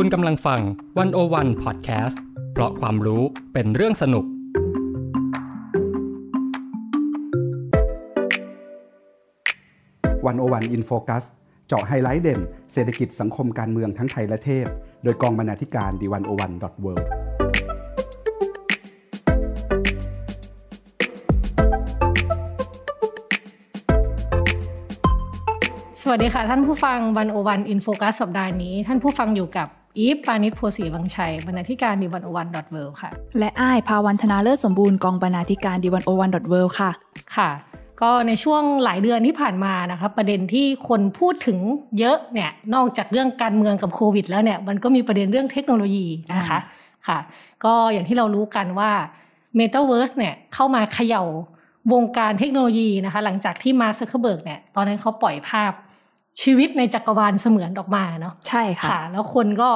คุณกำลังฟัง One O One Podcast เพราะความรู้เป็นเรื่องสนุก One O One In Focus เจาะไฮไลท์เด่น เศรษฐกิจสังคมการเมืองทั้งไทยและเทศโดยกองบรรณาธิการ The One O One dot World วัสดีค่ะ ท่านผู้ฟัง One O One In Focus สัปดาห์นี้ ท่านผู้ฟังอยู่กับอีฟปานิชโพสีวังชัยบรรณาธิการ The One O One dot World ค่ะ และอ้ายภาวันธนาเลิศสมบูรณ์กองบรรณาธิการ The One O One dot World ค่ะ ค่ะ ก็ในช่วงหลายเดือนที่ผ่านมานะคะประเด็นที่คนพูดถึงเยอะเนี่ยนอกจากเรื่องการเมืองกับโควิด แล้วเนี่ยมันก็มีประเด็นเรื่องเทคโนโลยีนะคะค่ะ ก็อย่างที่เรารู้กันว่า m e t a เวิร์สเนี่ยเข้ามาเขย่าวงการเทคโนโลยีนะคะหลังจากที่มาร์ก ซักเคอร์เบิร์กเนี่ยตอนนั้นเขาปล่อยภาพ ชีวิตในจักรวาลเสมือนออกมาเนาะใช่ค่ะค่ะแล้วคนก็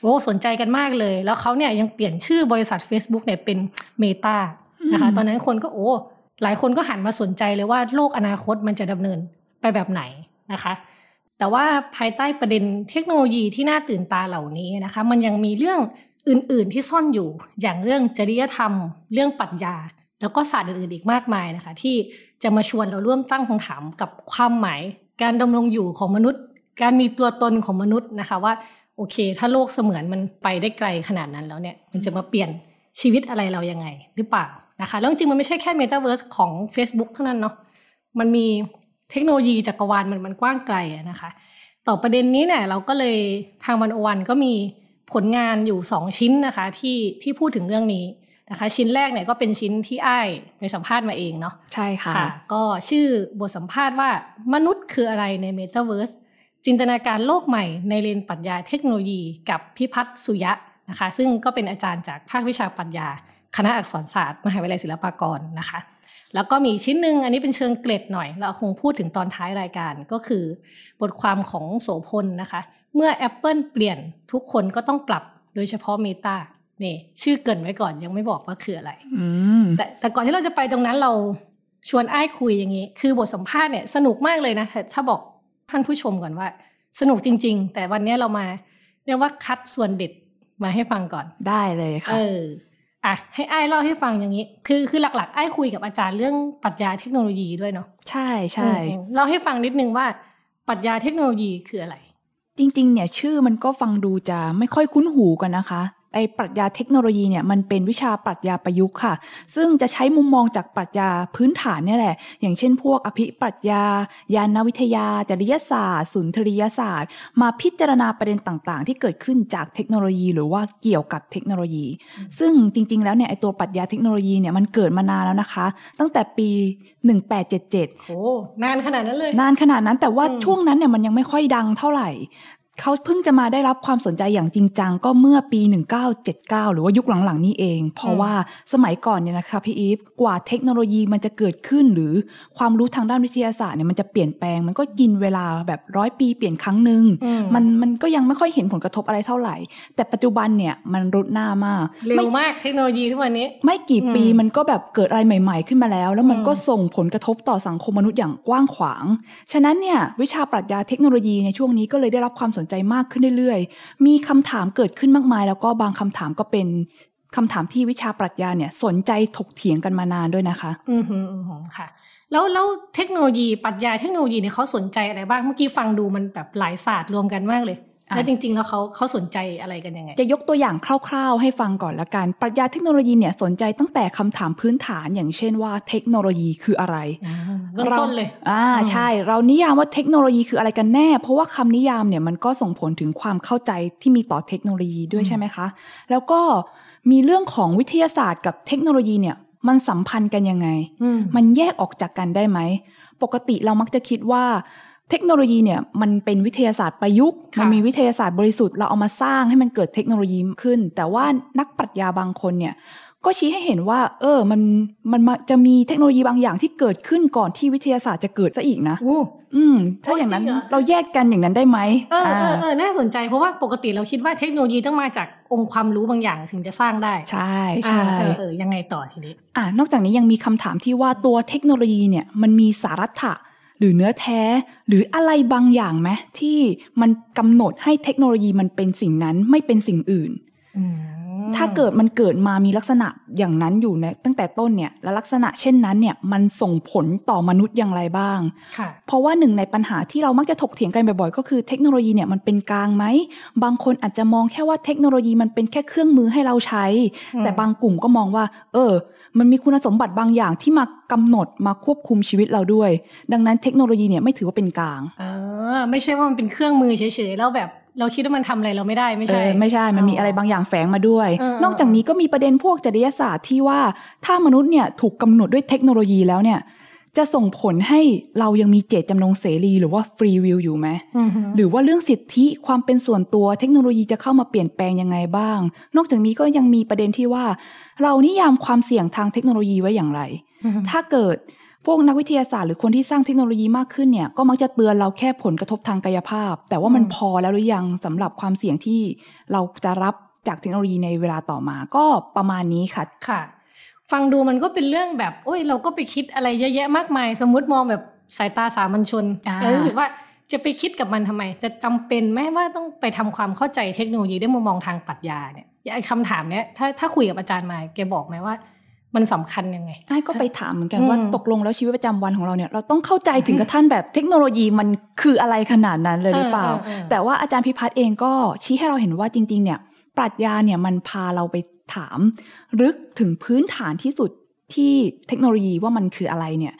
โอ้สนใจกันมากเลย แล้วเขาเนี่ยยังเปลี่ยนชื่อบริษัท Facebook เนี่ยเป็น Meta นะคะตอนนั้นคนก็โอ้หลายคนก็หันมาสนใจเลยว่าโลกอนาคตมันจะดำเนินไปแบบไหนนะคะ แต่ว่าภายใต้ประเด็นเทคโนโลยีที่น่าตื่นตาเหล่านี้นะคะ มันยังมีเรื่องอื่น ๆ ที่ซ่อนอยู่อย่างเรื่องจริยธรรม เรื่องปรัชญา แล้วก็ศาสตร์อื่นๆอีกมากมายนะคะ ที่จะมาชวนเราร่วมตั้งคำถามกับความหมาย การดำรงอยู่ของมนุษย์ การมีตัวตนของมนุษย์นะคะว่าโอเค ถ้าโลกเสมือนมันไปได้ไกลขนาดนั้นแล้วเนี่ยมันจะมาเปลี่ยนชีวิตอะไรเรายังไง หรือเปล่านะคะแล้วจริงๆมันไม่ใช่แค่ Metaverse ของ Facebook เท่านั้นเนาะมันมีเทคโนโลยีจักรวาลมันมันกว้างไกลนะคะ ต่อประเด็นนี้เนี่ยเราก็เลยทางวันโอวันก็มีผลงานอยู่สองชิ้นนะคะที่ที่พูดถึงเรื่องนี้นะคะ ชิ้นแรกเนี่ยก็เป็นชิ้นที่อ้ายไปสัมภาษณ์มาเองเนาะใช่ค่ะก็ชื่อบทสัมภาษณ์ว่ามนุษย์ คืออะไรใน Metaverse จินตนาการโลกใหม่ในเรียนปรัชญาเทคโนโลยีกับพิพัฒน์สุยะนะคะ ซึ่งก็เป็นอาจารย์จากภาควิชาปรัชญา คณะอักษรศาสตร์ มหาวิทยาลัยศิลปากรนะคะ แล้วก็มีชิ้นหนึ่งอันนี้เป็นเชิงเกรดหน่อย เราคงพูดถึงตอนท้ายรายการก็คือ บทความของโสพลนะคะ เมื่อ Apple เปลี่ยนทุกคนก็ต้องปรับโดยเฉพาะ Meta นี่ชื่อเกรินไว้ก่อนยังไม่บอกว่าคืออะไรอืมแต่แต่ก่อนที่เราจะไปตรงนั้นเรา ชวนไอ้ายคุยอย่างนี้ คือบทสัมภาษณ์เนี่ยสนุกมากเลยนะแต่ถ้าบอกท่านผู้ชมก่อนว่า สนุกจริง ๆ แต่วันนี้เรามาเรียกว่าคัดส่วนเด็ดมาให้ฟังก่อนได้เลยค่ะเอออะให้ไอ้ายเล่าให้ฟังอย่างนี้ คือคือหลักๆไอ้ายคุยกับอาจารย์เรื่องปรัชญาเทคโนโลยีด้วยเนาะใช่ใช่อืมเล่าให้ฟังนิดนึงว่าปรัชญาเทคโนโลยีคืออะไร จริง ๆ เนี่ย ชื่อมันก็ฟังดูจะไม่ค่อยคุ้นหูกันนะคะ ไอ้ปรัชญาเทคโนโลยีเนี่ยมันเป็นวิชาปรัชญาประยุกต์ค่ะ ซึ่งจะใช้มุมมองจากปรัชญาพื้นฐานเนี่ยแหละ อย่างเช่นพวกอภิปรัชญา ยานวิทยา จริยศาสตร์ สุนทรียศาสตร์ มาพิจารณาประเด็นต่างๆ ที่เกิดขึ้นจากเทคโนโลยี หรือว่าเกี่ยวกับเทคโนโลยี ซึ่งจริง ๆ แล้วเนี่ยไอ้ตัวปรัชญาเทคโนโลยีเนี่ยมันเกิดมานานแล้วนะคะ ตั้งแต่ปี 1877โอ้นานขนาดนั้นเลย นานขนาดนั้นแต่ว่าอืมช่วงนั้นเนี่ยมันยังไม่ค่อยดังเท่าไหร่ เขาเพิ่งจะมาได้รับความสนใจอย่างจริงจังก็เมื่อปี 1979 หรือว่ายุคหลังๆ นี้เอง เพราะว่าสมัยก่อนเนี่ยนะคะพี่อีฟกว่าเทคโนโลยีมันจะเกิดขึ้น หรือความรู้ทางด้านวิทยาศาสตร์เนี่ยมันจะเปลี่ยนแปลง มันก็กินเวลาแบบร้อยปีเปลี่ยนครั้งหนึ่งอืมมันมันก็ยังไม่ค่อยเห็นผลกระทบอะไรเท่าไหร่ แต่ปัจจุบันเนี่ยมันรุดหน้ามากเร็ไม่วมากเทคโนโลยีทุกวันนี้ ไม่กี่ปีอืมมันก็แบบเกิดอะไรใหม่ ๆ ขึ้นมาแล้ว แล้วมันอืมก็ส่งผลกระทบต่อสังคมมนุษย์อย่างกว้างขวาง ฉะนั้นเนี่ยวิชาปรัชญาเทคโนโลยีในช่วงนี้ก็เลยได้รับความสนใจมากขึ้นเรื่อยๆ มีคำถามเกิดขึ้นมากมาย แล้วก็บางคำถามก็เป็นคำถามที่วิชาปรัชญาเนี่ยสนใจถกเถียงกันมานานด้วยนะคะ อืมหือืมหืมค่ะ แล้วแล้วเทคโนโลยีปรัชญาเทคโนโลยีเนี่ยเขาสนใจอะไรบ้าง เมื่อกี้ฟังดูมันแบบหลายศาสตร์รวมกันมากเลย แล้วจริง ๆ แล้วเขาเขาสนใจอะไรกันยังไง จะยกตัวอย่างคร่าว ๆ ให้ฟังก่อนละกัน ปรัชญาเทคโนโลยีเนี่ยสนใจตั้งแต่คำถามพื้นฐานอย่างเช่นว่าเทคโนโลยีคืออะไรอ่าเริ่มต้นเลยอ่าอืมใช่ เรานิยามว่าเทคโนโลยีคืออะไรกันแน่ เพราะว่าคำนิยามเนี่ยมันก็ส่งผลถึงความเข้าใจที่มีต่อเทคโนโลยีด้วยใช่ไหมคะ แล้วก็มีเรื่องของวิทยาศาสตร์กับเทคโนโลยีเนี่ยมันสัมพันธ์กันยังไงอืมมันแยกออกจากกันได้ไหม ปกติเรามักจะคิดว่า เทคโนโลยีเนี่ยมันเป็นวิทยาศาสตร์ประยุกต์ค่ะมันมีวิทยาศาสตร์บริสุทธิ์เราเอามาสร้างให้มันเกิดเทคโนโลยีขึ้น แต่ว่านักปรัชญาบางคนเนี่ยก็ชี้ให้เห็นว่า เออ มันมันมาจะมีเทคโนโลยีบางอย่างที่เกิดขึ้นก่อนที่วิทยาศาสตร์จะเกิดซะอีกนะโอ้อืม ถ้าอย่างนั้นจริงเหรอเราแยกกันอย่างนั้นได้ไหมเออเอออ่าเออน่าสนใจเพราะว่าปกติเราคิดว่าเทคโนโลยีต้องมาจากองค์ความรู้บางอย่างถึงจะสร้างได้ ใช่ใช่อ่าเออเออยังไงต่อทีนี้ อะนอกจากนี้ยังมีคำถามที่ว่าตัวเทคโนโลยีเนี่ยมันมีสารัตถะ หรือเนื้อแท้ หรืออะไรบางอย่างไหมที่มันกำหนดให้เทคโนโลยีมันเป็นสิ่งนั้นไม่เป็นสิ่งอื่น ถ้าเกิดมันเกิดมามีลักษณะอย่างนั้นอยู่ในตั้งแต่ต้นเนี่ยและลักษณะเช่นนั้นเนี่ยมันส่งผลต่อมนุษย์อย่างไรบ้างค่ะเพราะว่าหนึ่งในปัญหาที่เรามักจะถกเถียงกันบ่อยๆ ก็คือเทคโนโลยีเนี่ยมันเป็นกลางไหม บางคนอาจจะมองแค่ว่าเทคโนโลยีมันเป็นแค่เครื่องมือให้เราใช้อืมแต่บางกลุ่มก็มองว่า เออ มันมีคุณสมบัติบางอย่างที่มากำหนดมาควบคุมชีวิตเราด้วย ดังนั้นเทคโนโลยีเนี่ยไม่ถือว่าเป็นกลาง เออ ไม่ใช่ว่ามันเป็นเครื่องมือเฉยๆแล้วแบบ เราคิดว่ามันทำอะไรเราไม่ได้ไม่ใช่เออไม่ใช่มันมีอะไรบางอย่างแฝงมาด้วยเออนอกจากนี้ก็มีประเด็นพวกจริยศาสตร์ที่ว่าถ้ามนุษย์เนี่ยถูกกำหนดด้วยเทคโนโลยีแล้วเนี่ยจะส่งผลให้เรายังมีเจตจำนงเสรีหรือว่าฟรีวิลอยู่ไหมอือฮึหรือว่าเรื่องสิทธิความเป็นส่วนตัวเทคโนโลยีจะเข้ามาเปลี่ยนแปลงยังไงบ้าง นอกจากนี้ก็ยังมีประเด็นที่ว่า เรานิยามความเสี่ยงทางเทคโนโลยีไว้อย่างไรอือฮึถ้าเกิด พวกนักวิทยาศาสตร์หรือคนที่สร้างเทคโนโลยีมากขึ้นเนี่ยก็มักจะเตือนเราแค่ผลกระทบทางกายภาพ แต่ว่ามันพอแล้วหรือยังสำหรับความเสี่ยงที่เราจะรับจากเทคโนโลยีในเวลาต่อมาก็ประมาณนี้ค่ะค่ะ ฟังดูมันก็เป็นเรื่องแบบโอ้ยเราก็ไปคิดอะไรเยอะแยะมากมาย สมมติมองแบบสายตาสามัญชนอ่าเรารู้สึกว่าจะไปคิดกับมันทำไม จะจำเป็นไหมว่าต้องไปทำความเข้าใจเทคโนโลยีด้วยมุมมองทางปรัชญาเนี่ยไอ้คำถามเนี้ยถ้าถ้าคุยกับอาจารย์มาแกบอกไหมว่า มันสำคัญยังไงไอ้ก็ไปถามเหมือนกันอืมว่าตกลงแล้วชีวิตประจำวันของเราเนี่ยเราต้องเข้าใจถึงกระทั่นแบบเทคโนโลยีมันคืออะไรขนาดนั้นเลยหรือเปล่าเออเออเออแต่ว่าอาจารย์พิพัฒน์เองก็ชี้ให้เราเห็นว่าจริง ๆ เนี่ยปรัชญาเนี่ยมันพาเราไปถามลึกถึงพื้นฐานที่สุดที่เทคโนโลยีว่ามันคืออะไรเนี่ย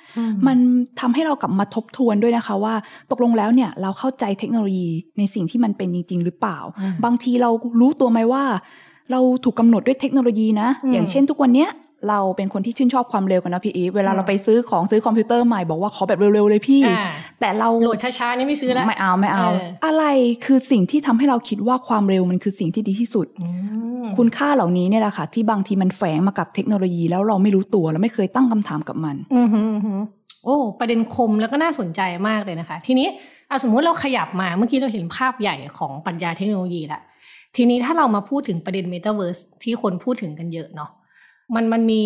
มันทำให้เรากลับมาทบทวนด้วยนะคะว่า ตกลงแล้วเนี่ยเราเข้าใจเทคโนโลยีในสิ่งที่มันเป็นจริง ๆ หรือเปล่าอืมบางทีเรารู้ตัวไหมว่า เราถูกกำหนดด้วยเทคโนโลยีนะอืมอย่างเช่นทุกวันเนี้ย เราเป็นคนที่ชื่นชอบความเร็วกันนะพี่อีฟเวลาอืมเราไปซื้อของซื้อคอมพิวเตอร์ใหม่บอกว่าขอแบบเร็วๆเลยพี่อ่าแต่เราโหลดช้าๆนี่ไม่ซื้อแล้วไม่เอาไม่เอาเอออะไรคือสิ่งที่ทำให้เราคิดว่าความเร็วมันคือสิ่งที่ดีที่สุดอืมคุณค่าเหล่านี้เนี่ยแหละค่ะที่บางทีมันแฝงมากับเทคโนโลยีแล้วเราไม่รู้ตัวเราไม่เคยตั้งคำถามกับมันอือหืออือหือโอ้ ประเด็นคมแล้วก็น่าสนใจมากเลยนะคะ ทีนี้อะสมมุติเราขยับมาเมื่อกี้เราเห็นภาพใหญ่ของปรัชญาเทคโนโลยีละทีนี้ถ้าเรามาพูดถึงประเด็น Metaverse ที่คนพูดถึงกันเยอะเนาะ มันมันมี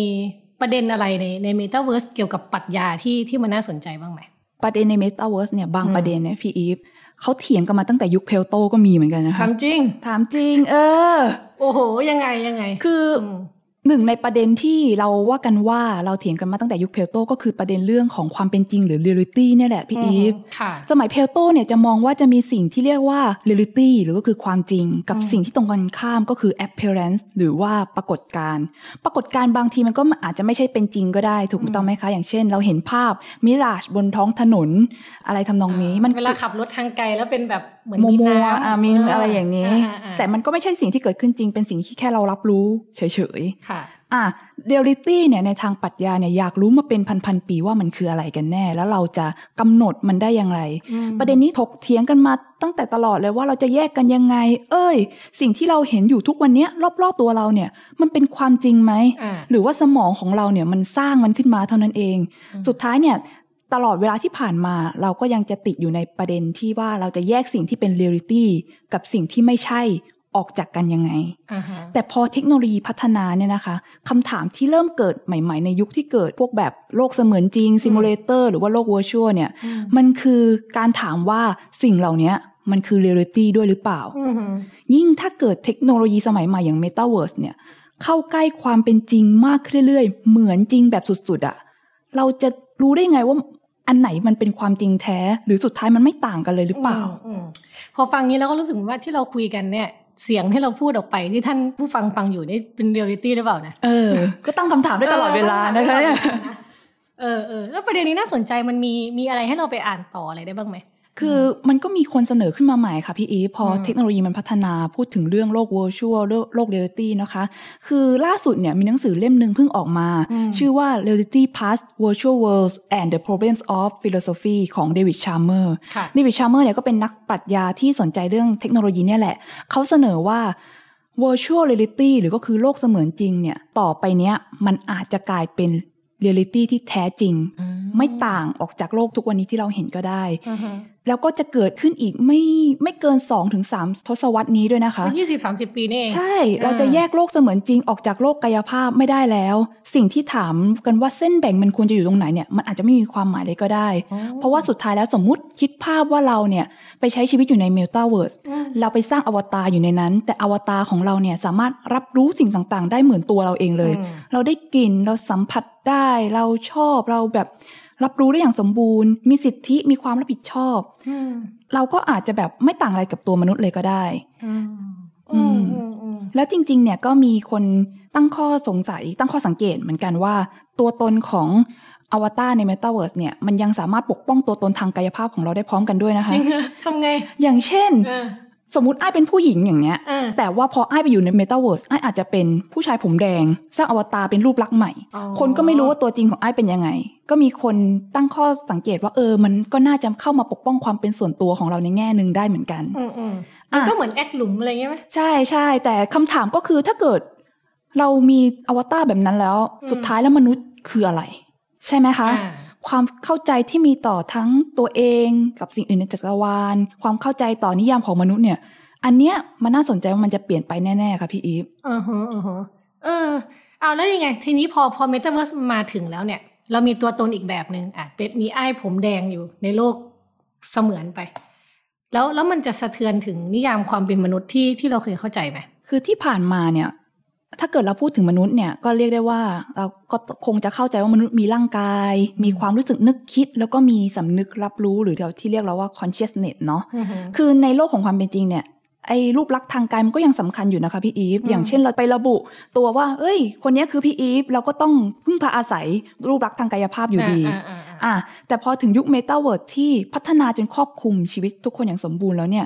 ประเด็นอะไรในใน Metaverse เกี่ยวกับปรัชญาที่ที่มันน่าสนใจบ้างไหมประเด็นใน Metaverse เนี่ยบางอืมประเด็นเนี่ยพี่อีฟเขาเถียงกันมาตั้งแต่ยุคเพลโตก็มีเหมือนกันนะคะถามจริงถามจริง เออ โอ้โห ยังไงยังไง คืออม หนึ่งในประเด็นที่เราว่ากันว่าเราเถียงกันมาตั้งแต่ยุคเพลโตก็คือประเด็นเรื่องของความเป็นจริงหรือเรียลิตี้เนี่ยแหละพี่อีฟค่ะสมัยเพลโตเนี่ยจะมองว่าจะมีสิ่งที่เรียกว่า reality หรือก็คือความจริง กับอืมสิ่งที่ตรงกันข้ามก็คือ appearance หรือว่าปรากฏการณ์ปรากฏการณ์บางทีมันก็อาจจะไม่ใช่เป็นจริงก็ได้ถูกต้องไหมคะ อย่างเช่น เราเห็นภาพ mirage บนท้องถนน อะไรทำนองนี้ มันเวลาขับรถทางไกลแล้วเป็นแบบเหมือนมัวมีมัวน้ำอะมีอะไรอย่างนี้อ่าอ่าแต่มันก็ไม่ใช่สิ่งที่เกิดขึ้นจริงเป็นสิ่งที่แค่เรารับรู้เฉยๆค่ะอะเรียลิตี้เนี่ยในทางปรัชญาเนี่ยอยากรู้มาเป็นพันๆปีว่ามันคืออะไรกันแน่ แล้วเราจะกำหนดมันได้อย่างไรอืมประเด็นนี้ถกเถียงกันมาตั้งแต่ตลอดเลยว่าเราจะแยกกันยังไง เอ้ย สิ่งที่เราเห็นอยู่ทุกวันเนี้ยรอบๆตัวเราเนี่ย มันเป็นความจริงไหมอ่าหรือว่าสมองของเราเนี่ยมันสร้างมันขึ้นมาเท่านั้นเองอืมสุดท้ายเนี่ยตลอดเวลาที่ผ่านมาเราก็ยังจะติดอยู่ในประเด็นที่ว่าเราจะแยกสิ่งที่เป็นเรียลิตี้กับสิ่งที่ไม่ใช่ ออกจากกันยังไงอ่าฮะแต่พอเทคโนโลยีพัฒนาเนี่ยนะคะคำถามที่เริ่มเกิดใหม่ๆ ในยุคที่เกิดพวกแบบโลกเสมือนจริง simulator หรือว่าโลก virtual เนี่ยอืมมันคือการถามว่าสิ่งเหล่านี้มันคือเรียลิตี้ด้วยหรือเปล่าอือหือยิ่งถ้าเกิดเทคโนโลยีสมัยใหม่อย่าง Metaverse เนี่ยเข้าใกล้ความเป็นจริงมากขึ้นเรื่อยๆ เหมือนจริงแบบสุดๆอะเราจะรู้ได้ไงว่าอันไหนมันเป็นความจริงแท้ หรือสุดท้ายมันไม่ต่างกันเลยหรือเปล่ามอืมพอฟังนี้เราก็รู้สึกว่าที่เราคุยกันเนี่ย เสียงที่เราพูดออกไปที่ท่านผู้ฟังฟังอยู่นี่เป็นเรียลลิตี้หรือเปล่านะเออ ก็ตั้งคำถามได้ตลอดเวลานะคะเนี่ยเออเออแล้วประเด็นนี้น่าสนใจมันมีมีอะไรให้เราไปอ่านต่ออะไรได้บ้างไหม คือมันก็มีคนเสนอขึ้นมาใหม่ค่ะพี่อีฟพออมเทคโนโลยีมันพัฒนาพูดถึงเรื่องโลก virtual โลกโลก reality นะคะ คือล่าสุดเนี่ยมีหนังสือเล่มหนึ่งเพิ่งออกมา ชื่อว่า Reality Plus Virtual Worlds and the problems of philosophy ของเดวิดชาลเมอร์สค่ะเดวิดชาลเมอร์สเนี่ยก็เป็นนักปรัชญาที่สนใจเรื่องเทคโนโลยีเนี่ยแหละ เขาเสนอว่า virtual reality หรือก็คือโลกเสมือนจริงเนี่ย ต่อไปเนี้ยมันอาจจะกลายเป็น reality ที่แท้จริง ไม่ต่างออกจากโลกทุกวันนี้ที่เราเห็นก็ได้อือฮึ แล้วก็จะเกิดขึ้นอีกไม่ไม่เกิน2อถึงสทศวรรษนี้ด้วยนะคะยี่สิบสามสิบปีนี่เองใช่ เราจะแยกโลกเสมือนจริงออกจากโลกกายภาพไม่ได้แล้ว สิ่งที่ถามกันว่าเส้นแบ่งมันควรจะอยู่ตรงไหนเนี่ยมันอาจจะไม่มีความหมายเลยก็ได้อ๋อเพราะว่าสุดท้ายแล้วสมมุติคิดภาพว่าเราเนี่ยไปใช้ชีวิตอยู่ในเมตาเวิร์สอืมเราไปสร้างอวตารอยู่ในนั้น แต่อวตารของเราเนี่ยสามารถรับรู้สิ่งต่างๆ ได้เหมือนตัวเราเองเลยอืมเราได้กลิ่นเราสัมผัสได้เราชอบเราแบบ รับรู้ได้อย่างสมบูรณ์ มีสิทธิมีความรับผิดชอบอืมเราก็อาจจะแบบไม่ต่างอะไรกับตัวมนุษย์เลยก็ได้อืมอือืมมอืมอืมแล้วจริง ๆ เนี่ยก็มีคนตั้งข้อสงสัยตั้งข้อสังเกตเหมือนกันว่า ตัวตนของอวตารใน Metaverse เนี่ยมันยังสามารถปกป้องตัวตนทางกายภาพของเราได้พร้อมกันด้วยนะคะจริงเหรอทำไง อย่างเช่นเออ สมมติไอ้ายเป็นผู้หญิงอย่างเนี้ยเออแต่ว่าพอไอ้ายไปอยู่ใน Metaverse ไอ้ายอาจจะเป็นผู้ชายผมแดง สร้างอวตารเป็นรูปลักษณ์ใหม่อ๋อคนก็ไม่รู้ว่าตัวจริงของไอ้ายเป็นยังไง ก็มีคนตั้งข้อสังเกตว่าเออ มันก็น่าจะเข้ามาปกป้องความเป็นส่วนตัวของเราในแง่หนึ่งได้เหมือนกันอืมอืมอะมันก็เหมือนแอคหลุมอะไรเงี้ยไหมใช่ใช่แต่คำถามก็คือถ้าเกิด เรามีอวตารแบบนั้นแล้วอืมสุดท้ายแล้วมนุษย์คืออะไร ใช่ไหมคะอ่า ความเข้าใจที่มีต่อทั้งตัวเองกับสิ่งอื่นในจักรวาล ความเข้าใจต่อนิยามของมนุษย์เนี่ย อันเนี้ยมันน่าสนใจว่ามันจะเปลี่ยนไปแน่ๆค่ะพี่อีฟอือฮะอือฮะเออ เอาแล้วยังไง ทีนี้พอพอเมตาเวิร์สมาถึงแล้วเนี่ย เรามีตัวตนอีกแบบหนึ่งอะเป็นมีไอ้ายผมแดงอยู่ในโลกเสมือนไป แล้วแล้วมันจะสะเทือนถึงนิยามความเป็นมนุษย์ที่ที่เราเคยเข้าใจไหมคือที่ผ่านมาเนี่ย ถ้าเกิดเราพูดถึงมนุษย์เนี่ยก็เรียกได้ว่าเราก็คงจะเข้าใจว่ามนุษย์มีร่างกาย มีความรู้สึกนึกคิด แล้วก็มีสำนึกรับรู้หรือที่เรียกเราว่า consciousness เนาะอือฮึคือในโลกของความเป็นจริงเนี่ยไอ้รูปลักษณ์ทางกายมันก็ยังสำคัญอยู่นะคะพี่อีฟอืมอย่างเช่นเราไประบุตัวว่า เอ้ย คนเนี้ยคือพี่อีฟ เราก็ต้องพึ่งพาอาศัยรูปลักษณ์ทางกายภาพอยู่ดีาอ่าอ่าอะแต่พอถึงยุคเมตาเวิร์สที่พัฒนาจนครอบคลุมชีวิตทุกคนอย่างสมบูรณ์แล้วเนี่ย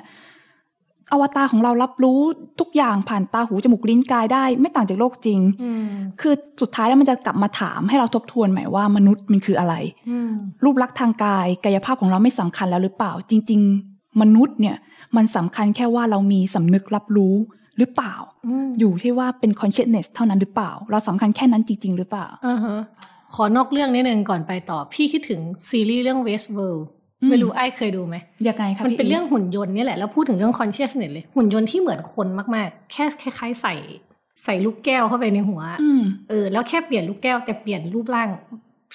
อวตารของเรารับรู้ทุกอย่างผ่านตาหูจมูกลิ้นกายได้ ไม่ต่างจากโลกจริงอืมคือสุดท้ายแล้วมันจะกลับมาถามให้เราทบทวนใหม่ว่ามนุษย์มันคืออะไรอืมรูปลักษณ์ทางกายกายภาพของเราไม่สำคัญแล้วหรือเปล่า จริง ๆ มนุษย์เนี่ยมันสำคัญแค่ว่าเรามีสำนึกรับรู้หรือเปล่าอืมอยู่ที่ว่าเป็น consciousness เท่านั้นหรือเปล่า เราสำคัญแค่นั้นจริง ๆ หรือเปล่าอ่าฮะขอนอกเรื่องนิดนึงก่อนไปต่อ พี่คิดถึงซีรีส์เรื่อง Westworld อืม ไม่รู้ไอ้เคยดูไหมยังไงคะมันพี่เป็นเรื่องอีฟหุ่นยนต์เนี่ยแหละ แล้วพูดถึงเรื่อง consciousness เลย หุ่นยนต์ที่เหมือนคนมากๆ แค่คล้ายๆใส่ใส่ลูกแก้วเข้าไปในหัวอืมเออ แล้วแค่เปลี่ยนลูกแก้วแต่เปลี่ยนรูปร่าง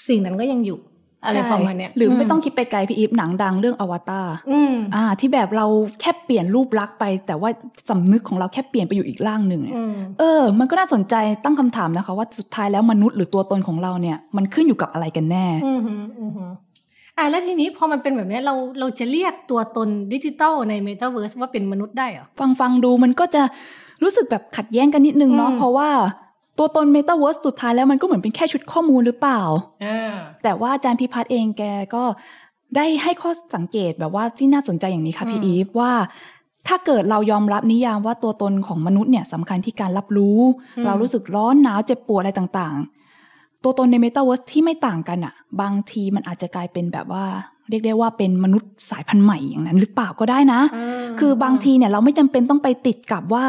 สิ่งนั้นก็ยังอยู่ อะไรใช่ประมาณเนี้ยหรือไม่ต้องคิดไปไกลพี่อีฟหนังดังเรื่องอวตารอืมอ่า ที่แบบเราแค่เปลี่ยนรูปลักษณ์ไป แต่ว่าสำนึกของเราแค่เปลี่ยนไปอยู่อีกร่างหนึ่งเนี่ยอืมเออ มันก็น่าสนใจตั้งคำถามนะคะ ว่าสุดท้ายแล้วมนุษย์หรือตัวตนของเราเนี่ย มันขึ้นอยู่กับอะไรกันแน่ อืมฮึอืมฮึอะแล้วทีนี้พอมันเป็นแบบเนี้ยเราเราจะเรียกตัวตนดิจิตอลใน Metaverse ว่าเป็นมนุษย์ได้เหรอฟังฟังดูมันก็จะรู้สึกแบบขัดแย้งกันนิดนึงเนาะอืมเพราะว่าตัวตน Metaverse สุดท้ายแล้วมันก็เหมือนเป็นแค่ชุดข้อมูลหรือเปล่าอ่าแต่ว่าอาจารย์พิพัฒน์เองแกก็ได้ให้ข้อสังเกตแบบว่าที่น่าสนใจอย่างนี้ค่ะพี่อืมอีฟว่า ถ้าเกิดเรายอมรับนิยามว่าตัวตนของมนุษย์เนี่ยสำคัญที่การรับรู้ เรารู้สึกร้อนหนาวเจ็บปวดอะไรต่างๆ ตัวตนใน Metaverse ที่ไม่ต่างกันอะบางทีมันอาจจะกลายเป็นแบบว่า เรียกได้ว่าเป็นมนุษย์สายพันธุ์ใหม่อย่างนั้น หรือเปล่าก็ได้นะมคือบางทีเนี่ยเราไม่จำเป็นต้องไปติดกับว่า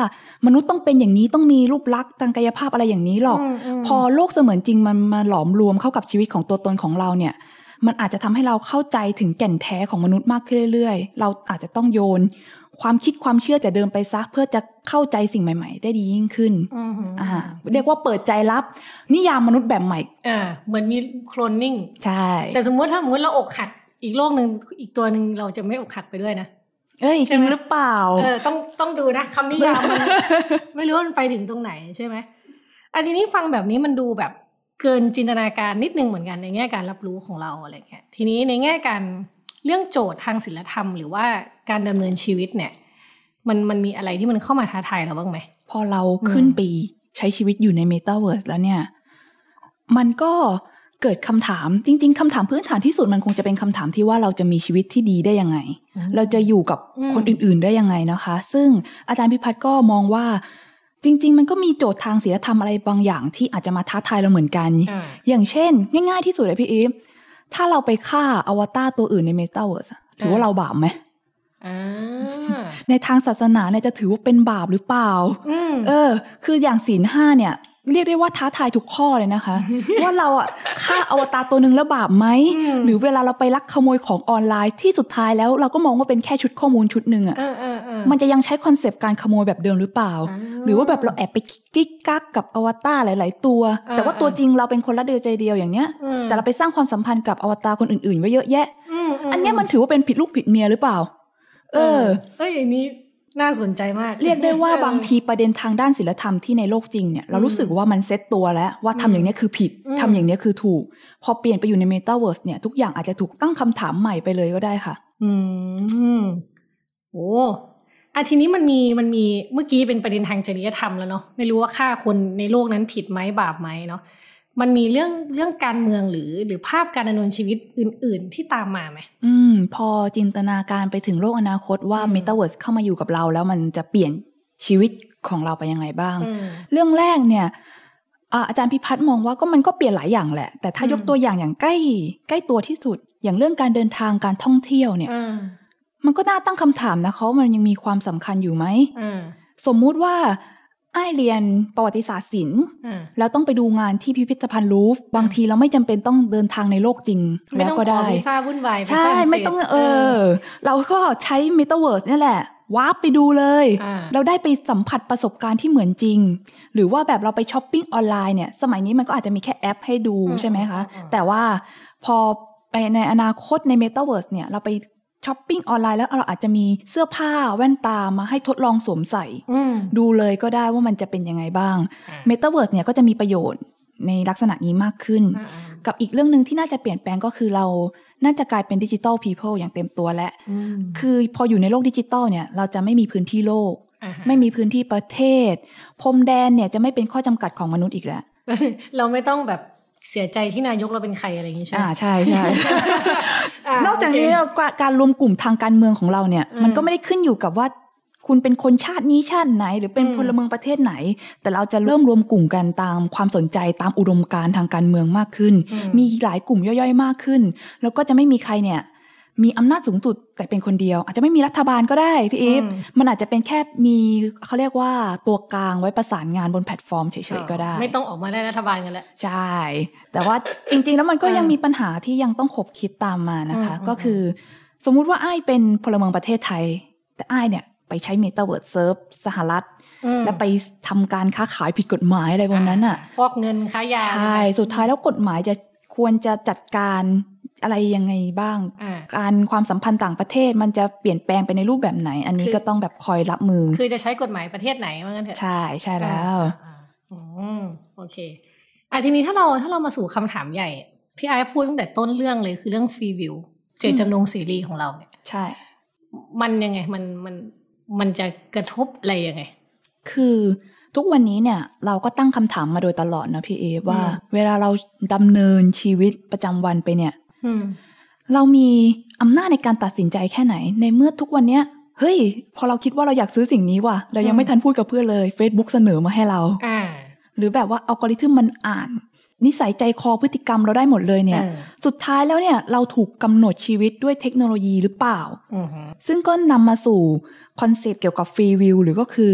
มนุษย์ต้องเป็นอย่างนี้ต้องมีรูปลักษณ์ทางกายภาพอะไรอย่างนี้หรอกมมพอโลกเสมือนจริงมันมาหลอมรวมเข้ากับชีวิตของตัวตนของเราเนี่ยมันอาจจะทำให้เราเข้าใจถึงแก่นแท้ของมนุษย์มากขึ้นเรื่อยๆ เราอาจจะต้องโยน ความคิดความเชื่อแต่เดิมไปซะเพื่อจะเข้าใจสิ่งใหม่ ๆ ได้ดียิ่งขึ้นอืมฮึอ่าเรียกว่าเปิดใจรับ นิยามมนุษย์แบบใหม่อ่าเหมือนมีโคลนนิ่งใช่ แต่สมมุติถ้าสมมติเราอกหักอีกโลกหนึ่งอีกตัวหนึ่งเราจะไม่อกหักไปด้วยนะเอ้ยใช่จริงไหมหรือเปล่าเออต้องต้องดูนะคำนิยามมันไม่รู้ว่ามันไปถึงตรงไหนใช่ไหมอันทีนี้ฟังแบบนี้มันดูแบบเกินจินตนาการนิดนึงเหมือนกันในแง่การรับรู้ของเราอะไรเงี้ยทีนี้ในแง่การ เรื่องโจทย์ทางศีลธรรมหรือว่าการดำเนินชีวิตเนี่ย มันมันมีอะไรที่มันเข้ามาท้าทายเราบ้างไหม พอเราขึ้นไปใช้ชีวิตอยู่ในเมตาเวิร์สแล้วเนี่ย มันก็เกิดคำถามจริง ๆคำถามพื้นฐานที่สุดมันคงจะเป็นคำถามที่ว่าเราจะมีชีวิตที่ดีได้ยังไงอืมเราจะอยู่กับอืมคนอื่น ๆได้ยังไงนะคะ ซึ่งอาจารย์พิพัฒน์ก็มองว่าจริง ๆ มันก็มีโจทย์ทางศีลธรรมอะไรบางอย่างที่อาจจะมาท้าทายเราเหมือนกันอ่าอย่างเช่น ง่าย ๆ ที่สุดเลยพี่อีฟ ถ้าเราไปฆ่าอวตารตัวอื่นในเมตาเวิร์สถือว่าเราบาปไหมอ่าในทางศาสนาเนี่ยจะถือว่าเป็นบาปหรือเปล่าอืมเออ คืออย่างศีลห้าเนี่ย เรียกได้ว่าท้าทายทุกข้อเลยนะคะ ว่าเราอะฆ่าอวตารตัวหนึ่งแล้วบาปไหมอืมหรือเวลาเราไปลักขโมยของออนไลน์ที่สุดท้ายแล้วเราก็มองว่าเป็นแค่ชุดข้อมูลชุดหนึ่งอะเออเออเออมันจะยังใช้ concept การขโมยแบบเดิมหรือเปล่าอ่า หรือว่าแบบเราแอบไปกิ๊กกักกับอวตารหลาย ๆ ตัวอ่าแต่ว่าตัวจริงเราเป็นคนละเดียวใจเดียวอย่างเนี้ยอืมแต่เราไปสร้างความสัมพันธ์กับอวตารคนอื่นๆไว้เยอะแยะอืมมอันเนี้ยมันถือว่าเป็นผิดลูกผิดเมียหรือเปล่า เออเอ้ยอันนี้ น่าสนใจมาก เรียกได้ว่าเออบางทีประเด็นทางด้านศีลธรรมที่ในโลกจริงเนี่ยเรารู้สึกว่ามันเซ็ตตัวแล้วว่าทำอย่างเนี้ยคือผิดอืมทำอย่างเนี้ยคือถูก พอเปลี่ยนไปอยู่ในเมตาเวิร์สเนี่ยทุกอย่างอาจจะถูกตั้งคำถามใหม่ไปเลยก็ได้ค่ะ อืมโอ้อะทีนี้มันมีมันมีเมื่อกี้เป็นประเด็นทางจริยธรรมแล้วเนาะไม่รู้ว่าฆ่าคนในโลกนั้นผิดไหมบาปไหมเนาะ มันมีเรื่องเรื่องการเมืองหรือหรือภาพการดำเนินชีวิตอื่น ๆ ที่ตามมาไหมอืม พอจินตนาการไปถึงโลกอนาคตว่าอืมเมตาเวิร์สเข้ามาอยู่กับเรา แล้วมันจะเปลี่ยนชีวิตของเราไปยังไงบ้างอืมเรื่องแรกเนี่ยอ่าอาจารย์พิพัฒน์มองว่าก็มันก็เปลี่ยนหลายอย่างแหละ แต่ถ้าอืมยกตัวอย่างอย่างใกล้ ใกล้ตัวที่สุด อย่างเรื่องการเดินทางการท่องเที่ยวเนี่ยอ่ามันก็น่าตั้งคำถามนะเขามันยังมีความสำคัญอยู่ไหมอ่าสมมุติว่า อายเรียนประวัติศาสตร์ศิลป์อ่าแล้วต้องไปดูงานที่พิพิธภัณฑ์ลูฟร์บางทีเราไม่จำเป็นต้องเดินทางในโลกจริงไม่แล้วต้องก็ขอได้วีซ่าวุ่นวายไปใช่ฝรั่งเศสไม่ต้องเออ เราก็ใช้เมตาเวิร์สเนี่ยแหละwarp ไปดูเลยอ่าเราได้ไปสัมผัสประสบการณ์ที่เหมือนจริง หรือว่าแบบเราไปช้อปปิ้งออนไลน์เนี่ย สมัยนี้มันก็อาจจะมีแค่แอปให้ดูอืมใช่ไหมคะอืมอืมแต่ว่าพอไปในอนาคตในเมตาเวิร์สเนี่ย เราไป ช้อปปิ้งออนไลน์แล้วเราอาจจะมีเสื้อผ้าแว่นตามาให้ทดลองสวมใส่อืมดูเลยก็ได้ว่ามันจะเป็นยังไงบ้างอ่าเมตาเวิร์สเนี่ยก็จะมีประโยชน์ในลักษณะนี้มากขึ้นอ่าอ่ากับอีกเรื่องหนึ่งที่น่าจะเปลี่ยนแปลงก็คือเราน่าจะกลายเป็นดิจิ t a ลพีเพิลอย่างเต็มตัวแล้วอืมคือพออยู่ในโลกดิจิตอลเนี่ยเราจะไม่มีพื้นที่โลกอ่าฮะไม่มีพื้นที่ประเทศ พรมแดนเนี่ยจะไม่เป็นข้อจำกัดของมนุษย์อีกแล้วเราไม่ต้องแบบ เสียใจที่นายกเราเป็นใครอะไรอย่างนี้ใช่ไหมอ่าใช่ใช่านอกจากนี้โเคเราก็การรวมกลุ่มทางการเมืองของเราเนี่ยอืมมันก็ไม่ได้ขึ้นอยู่กับว่าคุณเป็นคนชาตินี้ชาติไหน หรือเป็นอืมพลเมืองประเทศไหน แต่เราจะเริ่มรวมกลุ่มกันตามความสนใจตามอุดมการณ์ทางการเมืองมากขึ้นอืมมีหลายกลุ่มย่อยๆ มากขึ้น แล้วก็จะไม่มีใครเนี่ย มีอำนาจสูงสุดแต่เป็นคนเดียว อาจจะไม่มีรัฐบาลก็ได้พี่อีฟอืมมันอาจจะเป็นแค่มีเขาเรียกว่าตัวกลางไว้ประสานงานบนแพลตฟอร์มเฉยๆก็ได้ ไม่ต้องออกมาได้รัฐบาลกันแล้วใช่ แต่ว่าจริง ๆ แล้วมันก็อ่ายัยังมีปัญหาที่ยังต้องขบคิดตามมานะคะอืมก็คือ สมมุติว่าไอ้ายเป็นพลเมืองประเทศไทย แต่ไอ้ายเนี่ยไปใช้เมตาเวิร์สเซิร์ฟสหรัฐอืมแล้วไปทำการค้าขายผิดกฎหมายอะไรพวกนั้นอะฟอกเงินค้ายาใช่สุดท้ายแล้วกฎหมายจะควรจะจัดการ อะไรยังไงบ้างอ่าการความสัมพันธ์ต่างประเทศมันจะเปลี่ยนแปลงไปในรูปแบบไหน อันนี้คือก็ต้องแบบคอยรับมือ คือจะใช้กฎหมายประเทศไหนว่างั้นเถอะใช่ใช่แล้วอ่าอ่าอืมโอเคอะทีนี้ถ้าเราถ้าเรามาสู่คำถามใหญ่ ที่ไอ้พูดตั้งแต่ต้นเรื่องเลยคือเรื่องฟรีวิวเจตจำนงเสรีของเราเนี่ยใช่ มันยังไงมันมันมันจะกระทบอะไรยังไง คือทุกวันนี้เนี่ยเราก็ตั้งคำถามมาโดยตลอดนะพี่เอว่าอืมเวลาเราดำเนินชีวิตประจำวันไปเนี่ยอืม เรามีอำนาจในการตัดสินใจแค่ไหน ในเมื่อทุกวันเนี้ยเฮ้ย พอเราคิดว่าเราอยากซื้อสิ่งนี้ว่ะเรายังไม่ทันพูดกับเพื่อนเลย Facebook เสนอมาให้เราอ่าหรือแบบว่าอัลกอริทึมมันอ่าน นิสัยใจคอพฤติกรรมเราได้หมดเลยเนี่ยเออสุดท้ายแล้วเนี่ยเราถูกกำหนดชีวิตด้วยเทคโนโลยีหรือเปล่าอือฮึซึ่งก็นำมาสู่ concept เกี่ยวกับ free will หรือก็คือ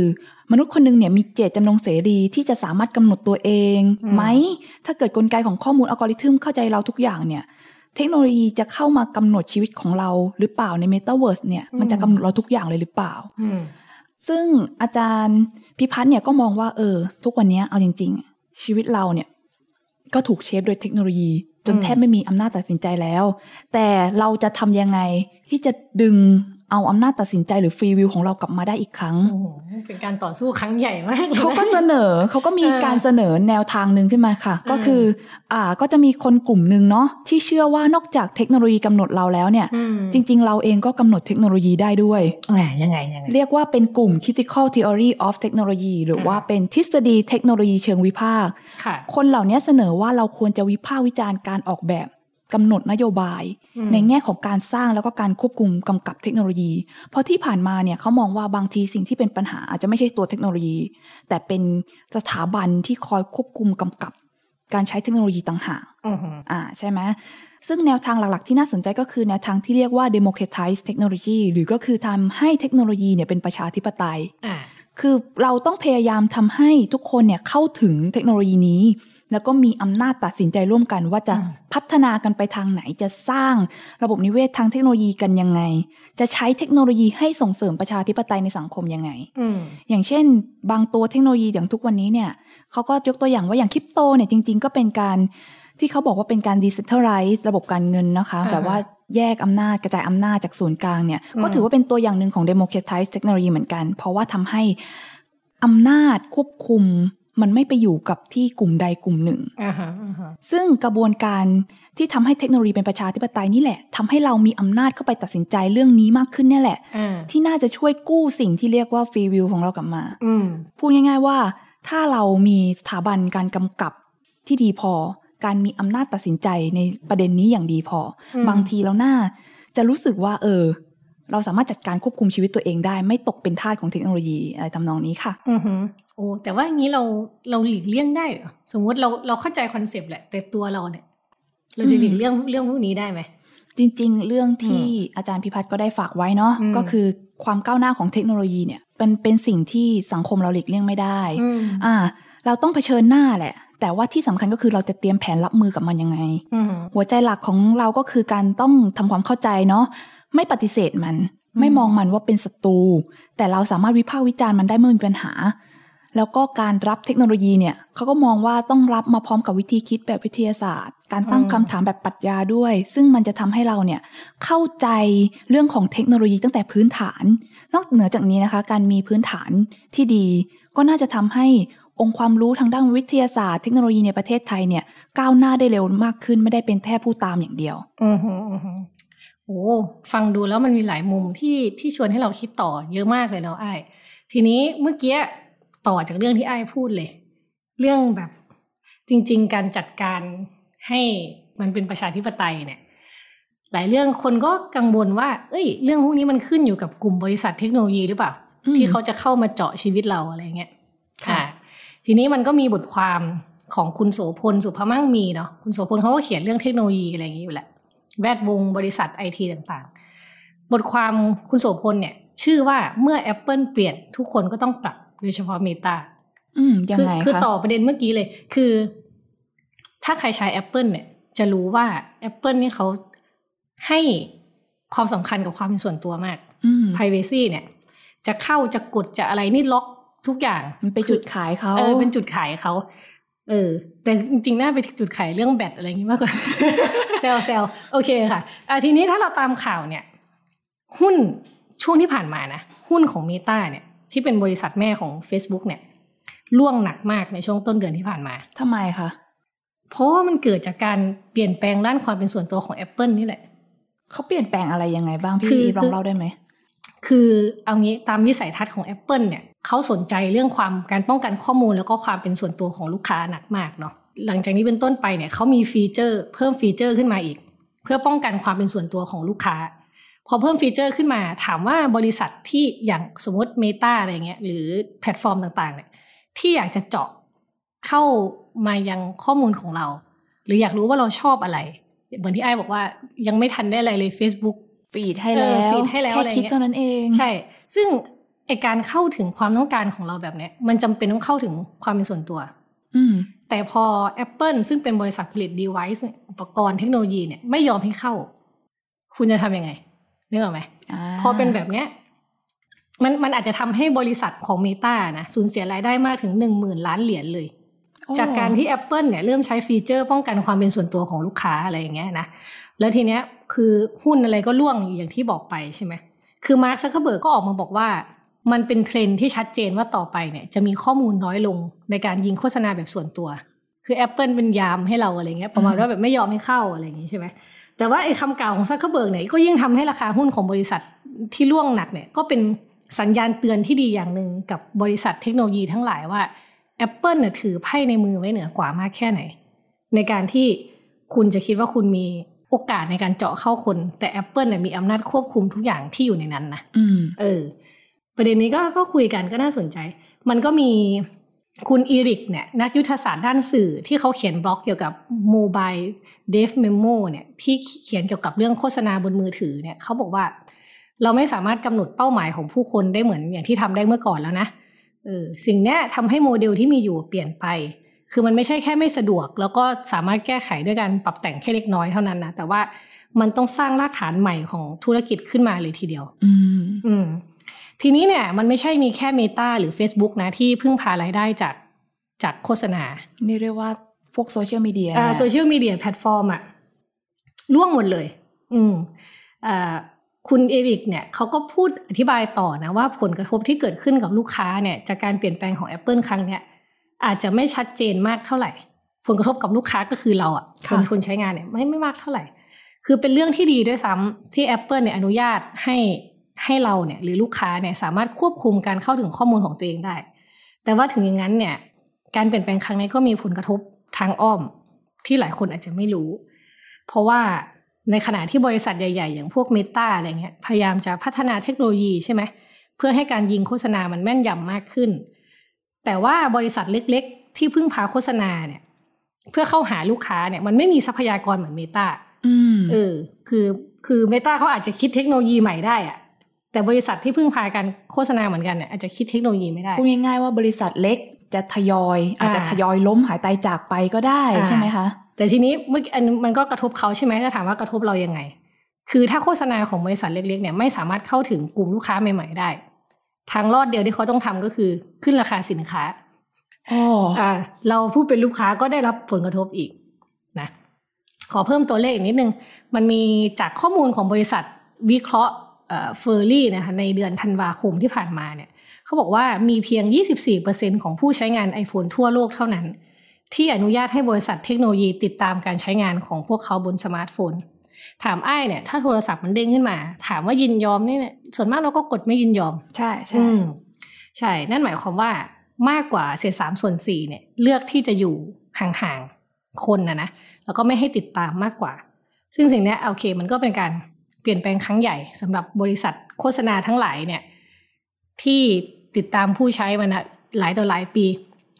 มนุษย์คนหนึ่งเนี่ยมีเจตจำนงเสรีที่จะสามารถกำหนดตัวเองไหมถ้าเกิดกลไกของข้อมูลอัลกอริทึมเข้าใจเราทุกอย่างเนี่ย เทคโนโลยีจะเข้ามากำหนดชีวิตของเราหรือเปล่าในเมตาเวิร์สเนี่ย มันจะกำหนดเราทุกอย่างเลยหรือเปล่าอืมซึ่งอาจารย์พิพัฒน์เนี่ยก็มองว่าเออ ทุกวันเนี้ยเอาจริง ๆ ชีวิตเราเนี่ย ก็ถูก shape โดยเทคโนโลยี จนอืมแทบไม่มีอำนาจตัดสินใจแล้ว แต่เราจะทำยังไงที่จะดึง เอาอำนาจตัดสินใจหรือฟรีวิวของเรากลับมาได้อีกครั้งโอ้โหเป็นการต่อสู้ครั้งใหญ่มากลยนะเขาก็เสนอเขาก็มีเออการเสนอแนวทางหนึ่งขึ้นมาค่ะอืมก็คือ อ่าก็จะมีคนกลุ่มหนึ่งเนาะที่เชื่อว่านอกจากเทคโนโลยีกำหนดเราแล้วเนี่ยอืมจริง ๆ เราเองก็กำหนดเทคโนโลยีได้ด้วยแหมยังไงยังไง เรียกว่าเป็นกลุ่ม critical theory of technology หรือว่าเป็นทฤษฎีเทคโนโลยีเชิงวิพากษ์ค่ะคนเหล่านี้เสนอว่าเราควรจะวิพากษ์วิจารณ์การออกแบบ กำหนดนโยบายอืมในแง่ของการสร้างแล้วก็การควบคุมกำกับเทคโนโลยี เพราะที่ผ่านมาเนี่ยเขามองว่าบางทีสิ่งที่เป็นปัญหาอาจจะไม่ใช่ตัวเทคโนโลยี แต่เป็นสถาบันที่คอยควบคุมกำกับ การใช้เทคโนโลยีต่างหากอือฮึอ่าใช่ไหมซึ่งแนวทางหลัก ๆ ที่น่าสนใจก็คือแนวทางที่เรียกว่า democratize technology หรือก็คือทำให้เทคโนโลยีเนี่ยเป็นประชาธิปไตยอ่าคือเราต้องพยายามทำให้ทุกคนเนี่ยเข้าถึงเทคโนโลยีนี้ แล้วก็มีอำนาจตัดสินใจร่วมกัน ว่าจะอืมพัฒนากันไปทางไหนจะสร้างระบบนิเวศทางเทคโนโลยีกันยังไง จะใช้เทคโนโลยีให้ส่งเสริมประชาธิปไตยในสังคมยังไงอืมอย่างเช่น บางตัวเทคโนโลยีอย่างทุกวันนี้เนี่ยเขาก็ยกตัวอย่างว่าอย่างคริปโตเนี่ยจริง ๆ ก็เป็นการที่เขาบอกว่าเป็นการ decentralize ระบบการเงินนะคะอ่าฮะแบบว่าแยกอำนาจกระจายอำนาจจากศูนย์กลางเนี่ยอืมก็ถือว่าเป็นตัวอย่างหนึ่งของ democratize เทคโนโลยีเหมือนกัน เพราะว่าทำให้อำนาจควบคุม มันไม่ไปอยู่กับที่กลุ่มใดกลุ่มหนึ่งอ่าฮะอ่าฮะซึ่งกระบวนการที่ทำให้เทคโนโลยีเป็นประชาธิปไตยนี่แหละทำให้เรามีอำนาจเข้าไปตัดสินใจเรื่องนี้มากขึ้นเนี่ยแหละอ่าที่น่าจะช่วยกู้สิ่งที่เรียกว่าฟรีวิวของเรากลับมาอืมพูดง่ายๆว่า ถ้าเรามีสถาบันการกำกับที่ดีพอ การมีอำนาจตัดสินใจในประเด็นนี้อย่างดีพออมบางทีเราน่าจะรู้สึกว่า เออเราสามารถจัดการควบคุมชีวิตตัวเองได้ ไม่ตกเป็นทาสของเทคโนโลยีอะไรทำนองนี้ค่ะ อือหือโอ้แต่ว่าอย่างนี้เราเราหลีกเลี่ยงได้เหรอสมมติเราเราเข้าใจคอนเซปต์แหละ แต่ตัวเราเนี่ย เราจะหลีกเลี่ยงเรื่องพวกนี้ได้ไหมจริง ๆ เรื่องที่อาจารย์พิพัฒน์ก็ได้ฝากไว้เนาะอืมก็คือความก้าวหน้าของเทคโนโลยีเนี่ยเป็นเป็นสิ่งที่สังคมเราหลีกเลี่ยงไม่ได้อืมอ่า เราต้องเผชิญหน้าแหละ แต่ว่าที่สำคัญก็คือเราจะเตรียมแผนรับมือกับมันยังไงอืมหัวใจหลักของเราก็คือการต้องทำความเข้าใจเนาะไม่ปฏิเสธมัน ไม่มองมันว่าเป็นศัตรูแต่เราสามารถวิพากษ์วิจารณ์มันได้เมื่อมีปัญหา แล้วก็การรับเทคโนโลยีเนี่ยเขาก็มองว่าต้องรับมาพร้อมกับวิธีคิดแบบวิทยาศาสตร์ การตั้งคำถามแบบปรัชญาด้วย ซึ่งมันจะทำให้เราเนี่ยเข้าใจเรื่องของเทคโนโลยีตั้งแต่พื้นฐาน นอกเหนือจากนี้นะคะ การมีพื้นฐานที่ดี ก็น่าจะทำให้องค์ความรู้ทางด้านวิทยาศาสตร์เทคโนโลยีในประเทศไทยเนี่ยก้าวหน้าได้เร็วมากขึ้นไม่ได้เป็นแค่ผู้ตามอย่างเดียว อือืมอืมโอ้ฟังดูแล้วมันมีหลายมุมที่ที่ชวนให้เราคิดต่อเยอะมากเลยเนาะไอ้ทีนี้เมื่อกี้ ต่อจากเรื่องที่ไอ้ายพูดเลย เรื่องแบบจริง ๆ การจัดการให้มันเป็นประชาธิปไตยเนี่ยหลายเรื่องคนก็กังวลว่า เอ้ย เรื่องพวกนี้มันขึ้นอยู่กับกลุ่มบริษัทเทคโนโลยีหรือเปล่าอืมที่เขาจะเข้ามาเจาะชีวิตเราอะไรเงี้ย ค่ะอ่าทีนี้มันก็มีบทความของคุณโสพลสุภมั่งมีเนาะ คุณโสพลเขาก็เขียนเรื่องเทคโนโลยีอะไรอย่างนี้อยู่แหละ แวดวงบริษัทไอทีต่างๆ บทความคุณโสพลเนี่ย ชื่อว่าเมื่อ Apple เปลี่ยนทุกคนก็ต้องปรับ โดยเฉพาะ Meta อืมยังคือไงคือคะต่อประเด็นเมื่อกี้เลย คือ ถ้าใครใช้ Apple เนี่ย จะรู้ว่า Apple นี่เขาให้ความสำคัญกับความเป็นส่วนตัวมากอืม privacy เนี่ย จะเข้าจะกดจะอะไรนี่ล็อกทุกอย่างมันไปนจุดขายเขาเออเป็นจุดขายเขาเออ แต่จริงๆน่าไปจุดขายเรื่องแบตอะไรอย่างงี้มากกว่าเซลเซลโอเคค่ะอะ ทีนี้ถ้าเราตามข่าวเนี่ย หุ้นช่วงที่ผ่านมานะ หุ้นของ Meta เนี่ย ที่เป็นบริษัทแม่ของ Facebook เนี่ยร่วงหนักมากในช่วงต้นเดือนที่ผ่านมาทำไมคะเพราะว่ามันเกิดจากการเปลี่ยนแปลงด้านความเป็นส่วนตัวของ Apple นี่แหละเขาเปลี่ยนแปลงอะไรยังไงบ้างคืพี่ออีฟลอคืงอเล่าได้ไหมคือเอางี้ตามวิสัยทัศน์ของ Apple เนี่ยเขาสนใจเรื่องความการป้องกันข้อมูลแล้วก็ความเป็นส่วนตัวของลูกค้าหนักมากเนาะหลังจากนี้เป็นต้นไปเนี่ยเขามี feature เพิ่ม feature ขึ้นมาอีก เพื่อป้องกันความเป็นส่วนตัวของลูกค้า พอเพิ่ม feature ขึ้นมาถามว่าบริษัทที่อย่างสมมติ Meta อะไรเงี้ยหรือแพลตฟอร์มต่างๆเนี่ยที่อยากจะเจาะเข้ามายังข้อมูลของเรา หรืออยากรู้ว่าเราชอบอะไร เหมือนที่อายบอกว่ายังไม่ทันได้อะไรเลย Facebook feed ให้แล้วเออ feed ให้แล้วแค่อะไรคลิกเงี้ยเท่านั้นเอง ใช่ ซึ่งไอการเข้าถึงความต้องการของเราแบบเนี้ย มันจำเป็นต้องเข้าถึงความเป็นส่วนตัว อืมแต่พอ Apple ซึ่งเป็นบริษัทผลิต device เนี่ยอุปกรณ์เทคโนโลยีเนี่ยไม่ยอมให้เข้า คุณจะทำยังไง นึกออกไหมอ่าพอเป็นแบบเนี้ยมันมันอาจจะทำให้บริษัทของ Meta นะสูญเสียรายได้มากถึงหนึ่งหมื่นล้านเหรียญเลยโอ้จากการที่ Apple เนี่ยเริ่มใช้ฟีเจอร์ป้องกันความเป็นส่วนตัวของลูกค้าอะไรอย่างเงี้ยนะแล้วทีเนี้ยคือหุ้นอะไรก็ร่วงอย่างที่บอกไปใช่ไหมคือมาร์คซักเคอร์เบิร์กก็ออกมาบอกว่า มันเป็นเทรนด์ที่ชัดเจนว่าต่อไปเนี่ยจะมีข้อมูลน้อยลงในการยิงโฆษณาแบบส่วนตัว คือ Apple เป็นยามให้เราอะไรเงี้ยประมาณว่าแบบไม่ยอมให้เข้าอะไรอย่างงี้ใช่ไหม แต่ว่าไอ้คำกล่าวของซักเคอร์เบิร์กเนี่ยก็ยิ่งทำให้ราคาหุ้นของบริษัทที่ร่วงหนักเนี่ยก็เป็นสัญญาณเตือนที่ดีอย่างหนึ่งกับบริษัทเทคโนโลยีทั้งหลายว่า Apple เนี่ยถือไพ่ในมือไว้เหนือกว่ามากแค่ไหน ในการที่คุณจะคิดว่าคุณมีโอกาสในการเจาะเข้าคน แต่ Apple เนี่ยมีอำนาจควบคุมทุกอย่างที่อยู่ในนั้นนะอืมเออ ประเด็นนี้ก็ก็คุยกันก็น่าสนใจ มันก็มี คุณอีริกเนี่ยนักยุทธศาสตร์ด้านสื่อที่เขาเขียนบล็อกเกี่ยวกับ Mobile Dev Memo เนี่ยที่เขียนเกี่ยวกับเรื่องโฆษณาบนมือถือเนี่ยเขาบอกว่า เราไม่สามารถกำหนดเป้าหมายของผู้คนได้เหมือนอย่างที่ทำได้เมื่อก่อนแล้วนะเออสิ่งเนี้ยทำให้โมเดลที่มีอยู่เปลี่ยนไป คือมันไม่ใช่แค่ไม่สะดวก แล้วก็สามารถแก้ไขด้วยการปรับแต่งแค่เล็กน้อยเท่านั้นนะแต่ว่ามันต้องสร้างรากฐานใหม่ของธุรกิจขึ้นมาเลยทีเดียว อืมอืม ทีนี้เนี่ยมันไม่ใช่มีแค่ Meta หรือ Facebook นะที่พึ่งพารายได้จากจากโฆษณา นี่เรียกว่าพวกโซเชียลมีเดียอ่าโซเชียลมีเดียแพลตฟอร์มอะร่วงหมดเลย อืมอ่าคุณเอริกเนี่ยเขาก็พูดอธิบายต่อนะว่าผลกระทบที่เกิดขึ้นกับลูกค้าเนี่ยจากการเปลี่ยนแปลงของ Apple ครั้งเนี้ยอาจจะไม่ชัดเจนมากเท่าไหร่ ผลกระทบกับลูกค้าก็คือเราอะคนคนใช้งานเนี่ยไม่ไม่มากเท่าไหร่ คือเป็นเรื่องที่ดีด้วยซ้ำที่ Apple เนี่ยอนุญาตให้ ให้เราเนี่ยหรือลูกค้าเนี่ยสามารถควบคุมการเข้าถึงข้อมูลของตัวเองได้ แต่ว่าถึงอย่างนั้นเนี่ยการเปลี่ยนแปลงครั้งนี้ก็มีผลกระทบทางอ้อมที่หลายคนอาจจะไม่รู้ เพราะว่าในขณะที่บริษัทใหญ่ ๆ อย่างพวก Meta อะไรเงี้ยพยายามจะพัฒนาเทคโนโลยีใช่ไหมเพื่อให้การยิงโฆษณามันแม่นยำมากขึ้น แต่ว่าบริษัทเล็กๆ ที่พึ่งพาโฆษณาเนี่ยเพื่อเข้าหาลูกค้าเนี่ยมันไม่มีทรัพยากรเหมือน Meta อืมเออ คือคือเมตาเขาอาจจะคิดเทคโนโลยีใหม่ได้อะ แต่บริษัทที่พึ่งพาการโฆษณาเหมือนกันเนี่ยอาจจะคิดเทคโนโลยีไม่ได้พูดง่ายๆว่าบริษัทเล็กจะทยอยอาจจะอ่าทยอยล้มหายตายจากไปก็ได้อ่าใช่ไหมคะแต่ทีนี้เมื่อกี้อันมันก็กระทบเขาใช่ไหมถ้าถามว่ากระทบเรายังไง คือถ้าโฆษณาของบริษัทเล็กๆเนี่ยไม่สามารถเข้าถึงกลุ่มลูกค้าใหม่ ๆ ได้ ทางรอดเดียวที่เขาต้องทำก็คือขึ้นราคาสินค้าอ๋ออ่าเราผู้เป็นลูกค้าก็ได้รับผลกระทบอีกนะขอเพิ่มตัวเลขอีกนิดนึงมันมีจากข้อมูลของบริษัทวิเคราะห์ เฟอร์รี่นะคะในเดือนธันวาคมที่ผ่านมาเนี่ยเขาบอกว่ามีเพียง 24%ของผู้ใช้งาน iPhone ทั่วโลกเท่านั้น ที่อนุญาตให้บริษัทเทคโนโลยีติดตามการใช้งานของพวกเขาบนสมาร์ทโฟน ถามไอ้ายเนี่ย ถ้าโทรศัพท์มันเด้งขึ้นมา ถามว่ายินยอมนี่เนี่ยส่วนมากเราก็กดไม่ยินยอม ใช่ใช่อืมใช่ นั่นหมายความว่ามากกว่าเศษสามส่วนสี่เนี่ย เลือกที่จะอยู่ห่างๆคนนะนะแล้วก็ไม่ให้ติดตามมากกว่า ซึ่งสิ่งเนี้ยโอเค มันก็เป็นการ เปลี่ยนแปลงครั้งใหญ่สำหรับบริษัทโฆษณาทั้งหลายเนี่ยที่ติดตามผู้ใช้มานะหลายต่อหลายปี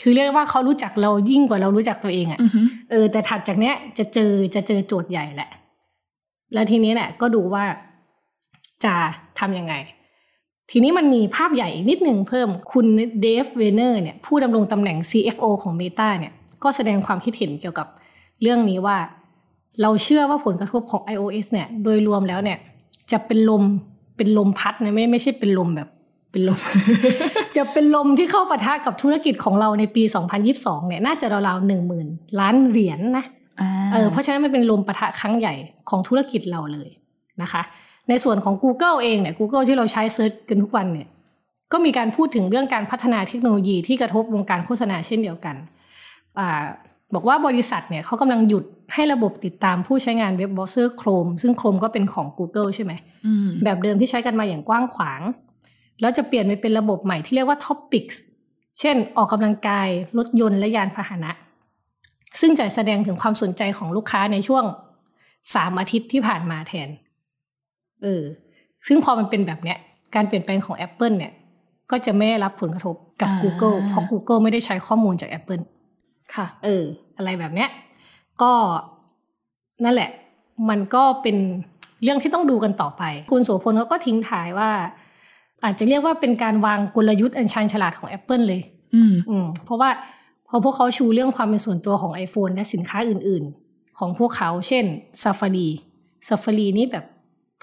คือเรียกได้ว่าเขารู้จักเรายิ่งกว่าเรารู้จักตัวเองอะอือหือเออแต่ถัดจากเนี้ยจะเจอจะเจอโจทย์ใหญ่แหละ แล้วทีนี้เนี่ยก็ดูว่าจะทำยังไง ทีนี้มันมีภาพใหญ่อีกนิดหนึ่งเพิ่มคุณเดฟเวเนอร์เนี่ยผู้ดำรงตำแหน่ง CFO ของ Meta เนี่ยก็แสดงความคิดเห็นเกี่ยวกับเรื่องนี้ว่า เราเชื่อว่าผลกระทบของ iOS เนี่ย โดยรวมแล้วเนี่ย จะเป็นลมเป็นลมพัดนะไม่ไม่ใช่เป็นลมแบบเป็นลม จะเป็นลมที่เข้าปะทะกับธุรกิจของเราในปี 2022 เนี่ย น่าจะราวๆหนึ่งหมื่นล้านเหรียญนะอ่าเออเพราะฉะนั้นมันเป็นลมปะทะครั้งใหญ่ของธุรกิจเราเลยนะคะ ในส่วนของ Google เองเนี่ย Google ที่เราใช้ search กันทุกวันเนี่ย ก็มีการพูดถึงเรื่องการพัฒนาเทคโนโลยีที่กระทบวงการโฆษณาเช่นเดียวกันอ่า บอกว่าบริษัทเนี่ยเขากำลังหยุดให้ระบบติดตามผู้ใช้งานเว็บเบราว์เซอร์ Chrome ซึ่ง Chrome ก็เป็นของ Google ใช่ไหมอืมแบบเดิมที่ใช้กันมาอย่างกว้างขวาง แล้วจะเปลี่ยนไปเป็นระบบใหม่ที่เรียกว่า Topics เช่น ออกกำลังกายรถยนต์และยานพาหนะ ซึ่งจะแสดงถึงความสนใจของลูกค้าในช่วงสามอาทิตย์ที่ผ่านมาแทน เออ ซึ่งพอมันเป็นแบบเนี้ย การเปลี่ยนแปลงของ Apple เนี่ย ก็จะไม่ได้รับผลกระทบกับอ่า Google เพราะ Google ไม่ได้ใช้ข้อมูลจาก Apple ค่ะ เออ อะไรแบบเนี้ย ก็นั่นแหละ มันก็เป็นเรื่องที่ต้องดูกันต่อไป คุณโสพลเขาก็ทิ้งท้ายว่า อาจจะเรียกว่าเป็นการวางกลยุทธ์อันชันฉลาดของ Apple เลย อืมอืมเพราะว่าพอพวกเขาชูเรื่องความเป็นส่วนตัวของ iPhone และสินค้าอื่น ๆ ของพวกเขา เช่น Safari Safari นี่แบบ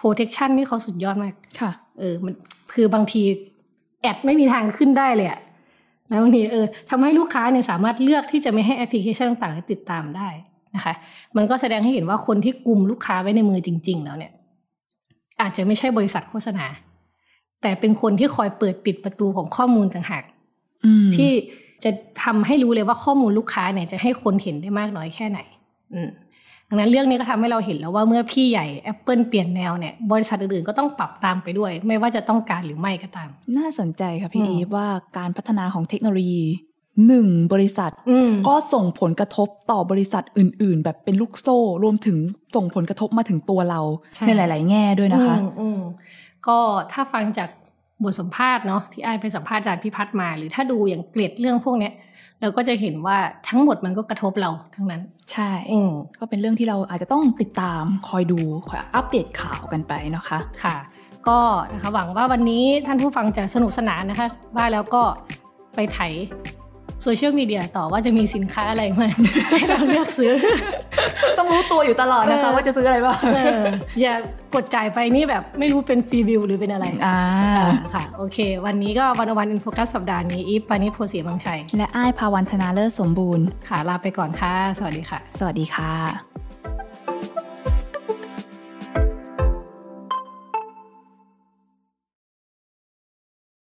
protection นี่เขาสุดยอดมาก ค่ะ เออ มันคือบางทีแอดไม่มีทางขึ้นได้เลยอะ แล้วบางทีเออทำให้ลูกค้าเนี่ยสามารถเลือกที่จะไม่ให้แอปพลิเคชันต่างๆติดตามได้นะคะ มันก็แสดงให้เห็นว่าคนที่กลุ่มลูกค้าไว้ในมือจริง ๆ แล้วเนี่ย อาจจะไม่ใช่บริษัทโฆษณา แต่เป็นคนที่คอยเปิดปิดประตูของข้อมูลต่างหากอืมที่จะทำให้รู้เลยว่าข้อมูลลูกค้าเนี่ยจะให้คนเห็นได้มากน้อยแค่ไหน อืม ดังนั้นเรื่องนี้ก็ทำให้เราเห็นแล้วว่าเมื่อพี่ใหญ่ Apple เปลี่ยนแนวเนี่ยบริษัทอื่นๆก็ต้องปรับตามไปด้วย ไม่ว่าจะต้องการหรือไม่ก็ตาม น่าสนใจค่ะพี่อืมอีฟว่าการพัฒนาของเทคโนโลยีหนึ่งบริษัทอืมก็ส่งผลกระทบต่อบริษัทอื่น ๆ แบบเป็นลูกโซ่ รวมถึงส่งผลกระทบมาถึงตัวเราใช่ในหลาย ๆ แง่ด้วยนะคะอืมอืมก็ถ้าฟังจาก บทสัมภาษณ์เนาะที่ไอายไปสัมภาษณ์อาจารย์พิพัฒน์มา หรือถ้าดูอย่างเกร็ดเรื่องพวกเนี้ยเราก็จะเห็นว่าทั้งหมดมันก็กระทบเราทั้งนั้น ใช่อืมก็เป็นเรื่องที่เราอาจจะต้องติดตามคอยดูคอยอัปเดตข่าวกันไปนะคะค่ะ ก็นะคะหวังว่าวันนี้ท่านผู้ฟังจะสนุกสนานนะคะ ว่าแล้วก็ไปไถ โซเชียลมีเดียต่อว่าจะมีสินค้าอะไรมาให้เราเลือกซื้อ ต้องรู้ตัวอยู่ตลอดนะคะเออว่าจะซื้ออะไรบ้างเอออย่ากดจ่ายไปนี่แบบไม่รู้เป็นฟรีวิวหรือเป็นอะไรอ่าอ่าค่ะ โอเค วันนี้ก็วันวันอินโฟกัสสัปดาห์นี้อีฟปานิชโพสีบางชัย และอ้ายภาวันธนาเลิศสมบูรณ์ ค่ะ ลาไปก่อนค่ะ สวัสดีค่ะ สวัสดีค่ะ